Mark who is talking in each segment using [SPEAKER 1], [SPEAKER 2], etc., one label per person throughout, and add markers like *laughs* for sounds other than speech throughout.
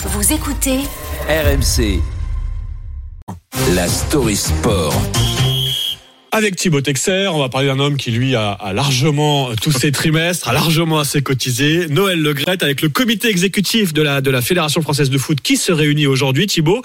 [SPEAKER 1] Vous écoutez
[SPEAKER 2] RMC. La story sport.
[SPEAKER 3] Avec Thibaut Texer, on va parler d'un homme qui lui a, a largement tous ses trimestres, a largement assez cotisé. Noël Legrette avec le comité exécutif de la de la Fédération française de foot qui se réunit aujourd'hui. Thibaut,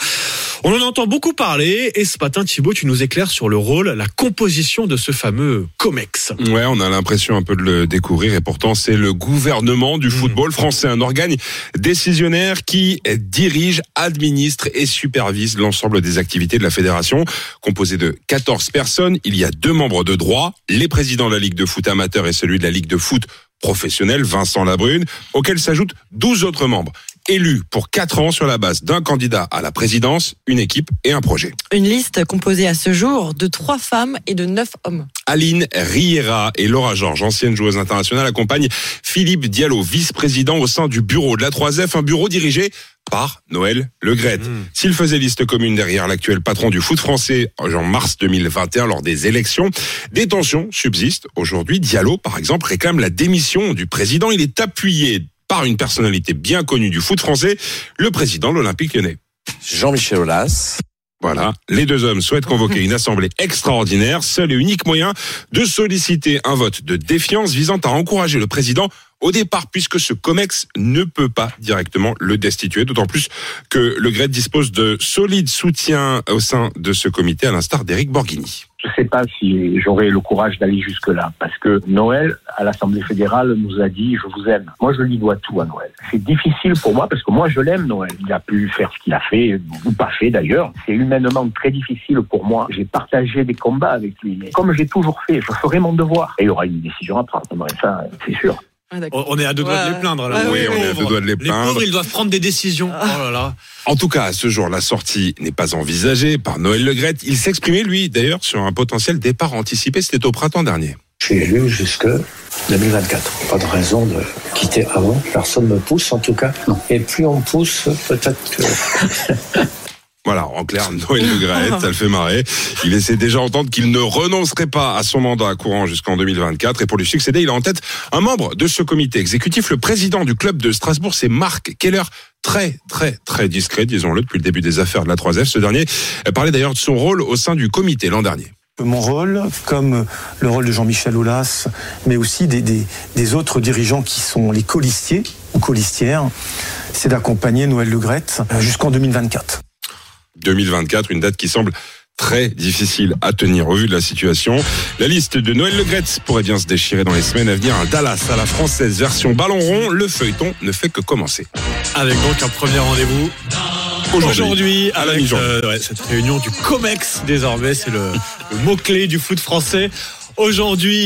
[SPEAKER 3] on en entend beaucoup parler et ce matin Thibaut, tu nous éclaires sur le rôle, la composition de ce fameux Comex.
[SPEAKER 4] Ouais, on a l'impression un peu de le découvrir et pourtant c'est le gouvernement du football français, un organe décisionnaire qui dirige, administre et supervise l'ensemble des activités de la fédération, composé de 14 personnes. Il y a deux membres de droit, les présidents de la Ligue de foot amateur et celui de la Ligue de foot professionnel, Vincent Labrune, auquel s'ajoutent 12 autres membres élus pour 4 ans sur la base d'un candidat à la présidence, une équipe et un projet.
[SPEAKER 5] Une liste composée à ce jour de trois femmes et de neuf hommes.
[SPEAKER 4] Aline Riera et Laura Georges, anciennes joueuses internationales, accompagnent Philippe Diallo, vice-président au sein du bureau de la 3F, un bureau dirigé par Noël Legrette. S'il faisait liste commune derrière l'actuel patron du foot français en mars 2021 lors des élections, des tensions subsistent. Aujourd'hui, Diallo, par exemple, réclame la démission du président. Il est appuyé par une personnalité bien connue du foot français, le président de l'Olympique lyonnais.
[SPEAKER 2] Jean-Michel Aulas.
[SPEAKER 4] Voilà, les deux hommes souhaitent convoquer une assemblée extraordinaire, seul et unique moyen de solliciter un vote de défiance visant à encourager le président au départ, puisque ce COMEX ne peut pas directement le destituer, d'autant plus que le GRED dispose de solides soutiens au sein de ce comité, à l'instar d'Éric Borghini.
[SPEAKER 6] Je ne sais pas si j'aurai le courage d'aller jusque-là, parce que Noël, à l'Assemblée fédérale, nous a dit « je vous aime ». Moi, je lui dois tout à Noël. C'est difficile pour moi, parce que moi, je l'aime, Noël. Il a pu faire ce qu'il a fait, ou pas fait d'ailleurs. C'est humainement très difficile pour moi. J'ai partagé des combats avec lui. Mais comme j'ai toujours fait, je ferai mon devoir. Et il y aura une décision à prendre, ça, c'est sûr.
[SPEAKER 5] Ah.
[SPEAKER 3] On est à deux doigts de les plaindre là.
[SPEAKER 5] Ouais,
[SPEAKER 4] Oui, on est à deux doigts de les
[SPEAKER 3] Les
[SPEAKER 4] plaindre.
[SPEAKER 3] pauvres, ils doivent prendre des décisions. Oh là là.
[SPEAKER 4] En tout cas, à ce jour, la sortie n'est pas envisagée par Noël Legrette. Il s'exprimait, lui, d'ailleurs, sur un potentiel départ anticipé. C'était au printemps dernier.
[SPEAKER 7] Je suis élu jusque 2024. Pas de raison de quitter avant. Personne me pousse, en tout cas. Et plus on me pousse, peut-être que. *laughs*
[SPEAKER 4] Voilà, en clair, *laughs* Noël Le Graët, ça le fait marrer. Il laissait déjà entendre qu'il ne renoncerait pas à son mandat courant jusqu'en 2024. Et pour lui succéder, il a en tête un membre de ce comité exécutif, le président du club de Strasbourg, c'est Marc Keller. Très, très, très discret, disons-le, depuis le début des affaires de la 3F. Ce dernier parlait d'ailleurs de son rôle au sein du comité l'an dernier.
[SPEAKER 8] Mon rôle, comme le rôle de Jean-Michel Aulas, mais aussi des, autres dirigeants qui sont les colistiers ou colistières, c'est d'accompagner Noël Legrette euh, jusqu'en 2024.
[SPEAKER 4] 2024, une date qui semble très difficile à tenir au vu de la situation. La liste de Noël Legrette pourrait bien se déchirer dans les semaines à venir. Un Dallas à la française version ballon rond. Le feuilleton ne fait que commencer.
[SPEAKER 3] Avec donc un premier rendez-vous aujourd'hui
[SPEAKER 4] à la
[SPEAKER 3] euh, ouais, cette réunion du COMEX désormais, c'est le, le mot-clé du foot français. Aujourd'hui,